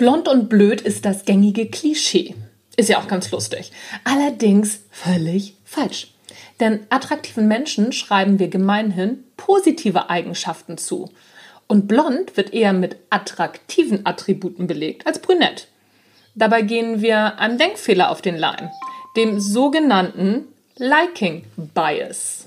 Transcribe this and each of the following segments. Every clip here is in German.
Blond und blöd ist das gängige Klischee. Ist ja auch ganz lustig. Allerdings völlig falsch. Denn attraktiven Menschen schreiben wir gemeinhin positive Eigenschaften zu. Und blond wird eher mit attraktiven Attributen belegt als brünett. Dabei gehen wir einem Denkfehler auf den Leim, dem sogenannten Liking Bias.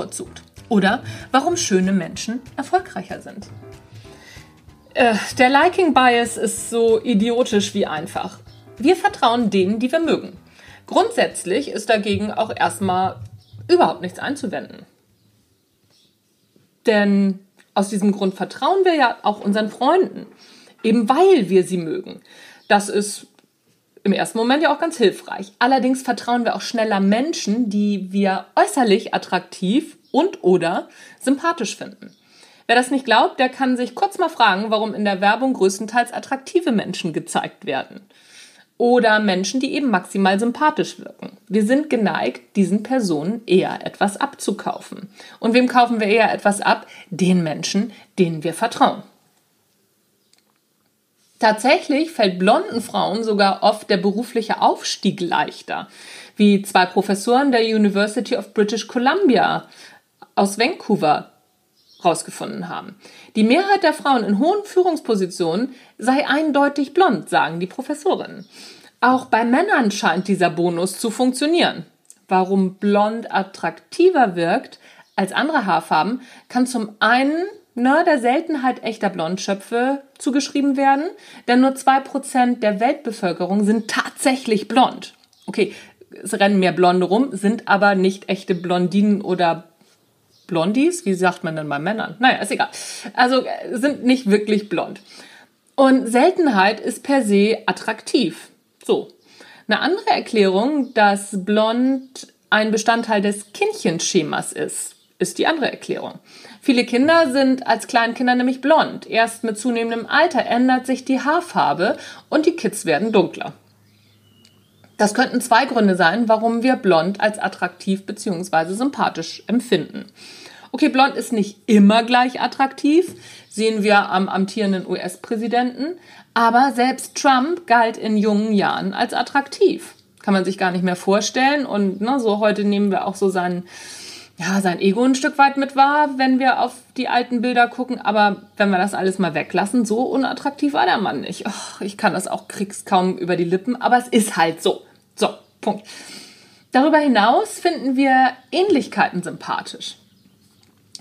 Bevorzugt. Oder warum schöne Menschen erfolgreicher sind. Äh, der Liking Bias ist so idiotisch wie einfach. Wir vertrauen denen, die wir mögen. Grundsätzlich ist dagegen auch erstmal überhaupt nichts einzuwenden. Denn aus diesem Grund vertrauen wir ja auch unseren Freunden, eben weil wir sie mögen. Das ist im ersten Moment ja auch ganz hilfreich. Allerdings vertrauen wir auch schneller Menschen, die wir äußerlich attraktiv und oder sympathisch finden. Wer das nicht glaubt, der kann sich kurz mal fragen, warum in der Werbung größtenteils attraktive Menschen gezeigt werden. Oder Menschen, die eben maximal sympathisch wirken. Wir sind geneigt, diesen Personen eher etwas abzukaufen. Und wem kaufen wir eher etwas ab? Den Menschen, denen wir vertrauen. Tatsächlich fällt blonden Frauen sogar oft der berufliche Aufstieg leichter, wie zwei Professoren der University of British Columbia aus Vancouver herausgefunden haben. Die Mehrheit der Frauen in hohen Führungspositionen sei eindeutig blond, sagen die Professorinnen. Auch bei Männern scheint dieser Bonus zu funktionieren. Warum blond attraktiver wirkt als andere Haarfarben, kann zum einen ne, der Seltenheit echter Blondschöpfe zugeschrieben werden, denn nur 2% der Weltbevölkerung sind tatsächlich blond. Okay, es rennen mehr Blonde rum, sind aber nicht echte Blondinen oder Blondies. Wie sagt man denn bei Männern? Naja, ist egal. Also sind nicht wirklich blond. Und Seltenheit ist per se attraktiv. So. Eine andere Erklärung, dass blond ein Bestandteil des Kindchenschemas ist, ist die andere Erklärung. Viele Kinder sind als Kleinkinder nämlich blond. Erst mit zunehmendem Alter ändert sich die Haarfarbe und die Kids werden dunkler. Das könnten zwei Gründe sein, warum wir blond als attraktiv bzw. sympathisch empfinden. Okay, blond ist nicht immer gleich attraktiv, sehen wir am amtierenden US-Präsidenten, aber selbst Trump galt in jungen Jahren als attraktiv. Kann man sich gar nicht mehr vorstellen und ne, so heute nehmen wir auch so seinen ja, sein Ego ein Stück weit mit wahr, wenn wir auf die alten Bilder gucken. Aber wenn wir das alles mal weglassen, so unattraktiv war der Mann nicht. Och, ich kann das auch, krieg's kaum über die Lippen, aber es ist halt so. So, Punkt. Darüber hinaus finden wir Ähnlichkeiten sympathisch.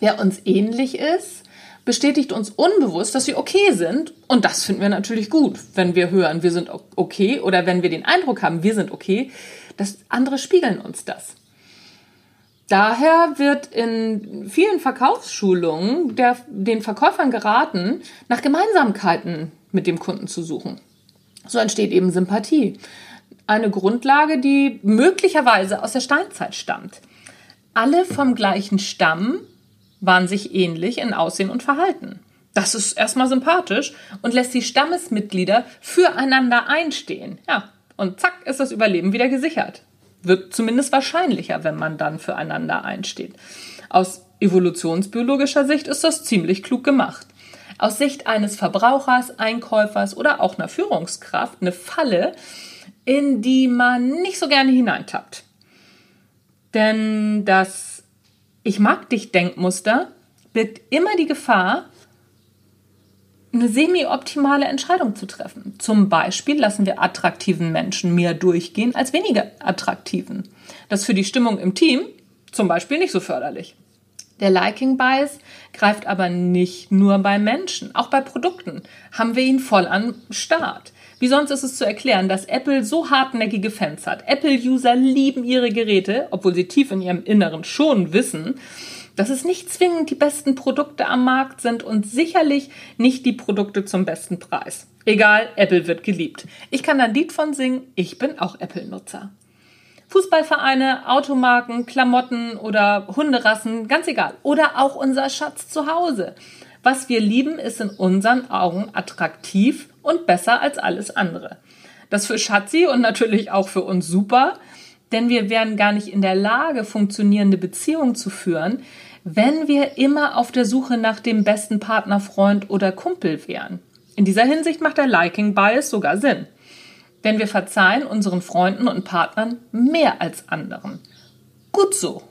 Wer uns ähnlich ist, bestätigt uns unbewusst, dass wir okay sind. Und das finden wir natürlich gut, wenn wir hören, wir sind okay oder wenn wir den Eindruck haben, wir sind okay. Das andere spiegeln uns das. Daher wird in vielen Verkaufsschulungen der, den Verkäufern geraten, nach Gemeinsamkeiten mit dem Kunden zu suchen. So entsteht eben Sympathie. Eine Grundlage, die möglicherweise aus der Steinzeit stammt. Alle vom gleichen Stamm waren sich ähnlich in Aussehen und Verhalten. Das ist erstmal sympathisch und lässt die Stammesmitglieder füreinander einstehen. Ja, und zack ist das Überleben wieder gesichert wird zumindest wahrscheinlicher, wenn man dann füreinander einsteht. Aus evolutionsbiologischer Sicht ist das ziemlich klug gemacht. Aus Sicht eines Verbrauchers, Einkäufers oder auch einer Führungskraft eine Falle, in die man nicht so gerne hineintappt. Denn das Ich mag dich Denkmuster birgt immer die Gefahr, eine semi-optimale Entscheidung zu treffen. Zum Beispiel lassen wir attraktiven Menschen mehr durchgehen als weniger attraktiven. Das ist für die Stimmung im Team zum Beispiel nicht so förderlich. Der Liking Bias greift aber nicht nur bei Menschen, auch bei Produkten haben wir ihn voll am Start. Wie sonst ist es zu erklären, dass Apple so hartnäckige Fans hat. Apple-User lieben ihre Geräte, obwohl sie tief in ihrem Inneren schon wissen, dass es nicht zwingend die besten Produkte am Markt sind und sicherlich nicht die Produkte zum besten Preis. Egal, Apple wird geliebt. Ich kann ein Lied von singen, ich bin auch Apple-Nutzer. Fußballvereine, Automarken, Klamotten oder Hunderassen, ganz egal. Oder auch unser Schatz zu Hause. Was wir lieben, ist in unseren Augen attraktiv und besser als alles andere. Das für Schatzi und natürlich auch für uns super, denn wir wären gar nicht in der Lage, funktionierende Beziehungen zu führen, wenn wir immer auf der Suche nach dem besten Partner, Freund oder Kumpel wären. In dieser Hinsicht macht der Liking Bias sogar Sinn. Denn wir verzeihen unseren Freunden und Partnern mehr als anderen. Gut so.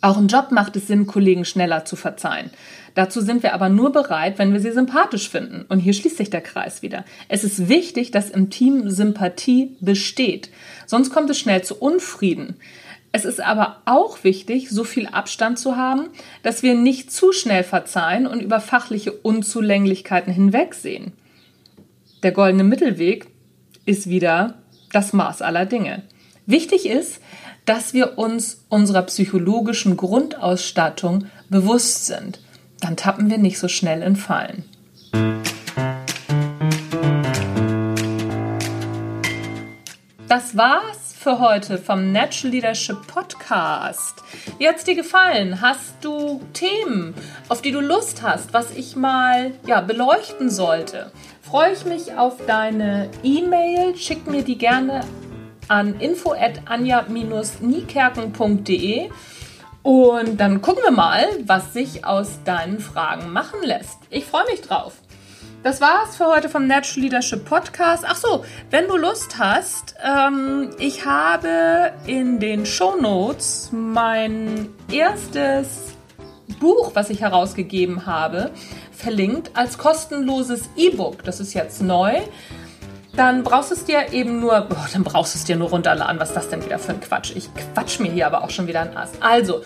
Auch im Job macht es Sinn, Kollegen schneller zu verzeihen. Dazu sind wir aber nur bereit, wenn wir sie sympathisch finden. Und hier schließt sich der Kreis wieder. Es ist wichtig, dass im Team Sympathie besteht. Sonst kommt es schnell zu Unfrieden. Es ist aber auch wichtig, so viel Abstand zu haben, dass wir nicht zu schnell verzeihen und über fachliche Unzulänglichkeiten hinwegsehen. Der goldene Mittelweg ist wieder das Maß aller Dinge. Wichtig ist, dass wir uns unserer psychologischen Grundausstattung bewusst sind. Dann tappen wir nicht so schnell in Fallen. Das war's für heute vom Natural Leadership Podcast. Wie hat's dir gefallen? Hast du Themen, auf die du Lust hast, was ich mal ja, beleuchten sollte? freue ich mich auf deine E-Mail. Schick mir die gerne an info@anja-niekerken.de und dann gucken wir mal, was sich aus deinen Fragen machen lässt. Ich freue mich drauf. Das war's für heute vom Natural Leadership Podcast. Ach so, wenn du Lust hast, ähm, ich habe in den Show Notes mein erstes Buch, was ich herausgegeben habe, verlinkt als kostenloses E-Book. Das ist jetzt neu. Dann brauchst du es dir eben nur, oh, dann brauchst du es dir nur runterladen. Was ist das denn wieder für ein Quatsch? Ich quatsch mir hier aber auch schon wieder ein Ass. Also,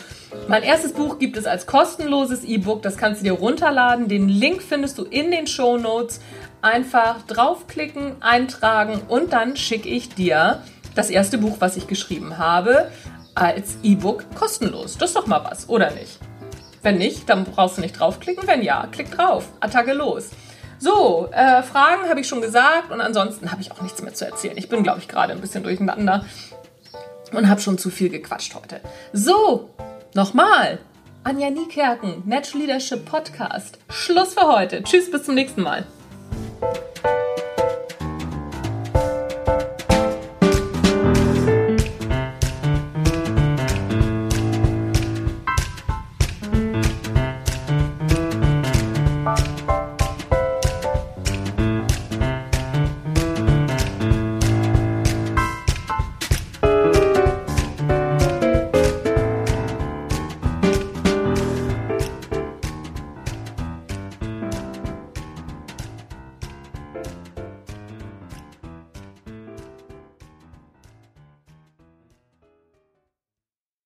mein erstes Buch gibt es als kostenloses E-Book. Das kannst du dir runterladen. Den Link findest du in den Show Notes. Einfach draufklicken, eintragen und dann schicke ich dir das erste Buch, was ich geschrieben habe, als E-Book kostenlos. Das ist doch mal was, oder nicht? Wenn nicht, dann brauchst du nicht draufklicken. Wenn ja, klick drauf. Attacke los. So, äh, Fragen habe ich schon gesagt und ansonsten habe ich auch nichts mehr zu erzählen. Ich bin, glaube ich, gerade ein bisschen durcheinander und habe schon zu viel gequatscht heute. So, nochmal. Anja Niekerken, Natural Leadership Podcast. Schluss für heute. Tschüss, bis zum nächsten Mal.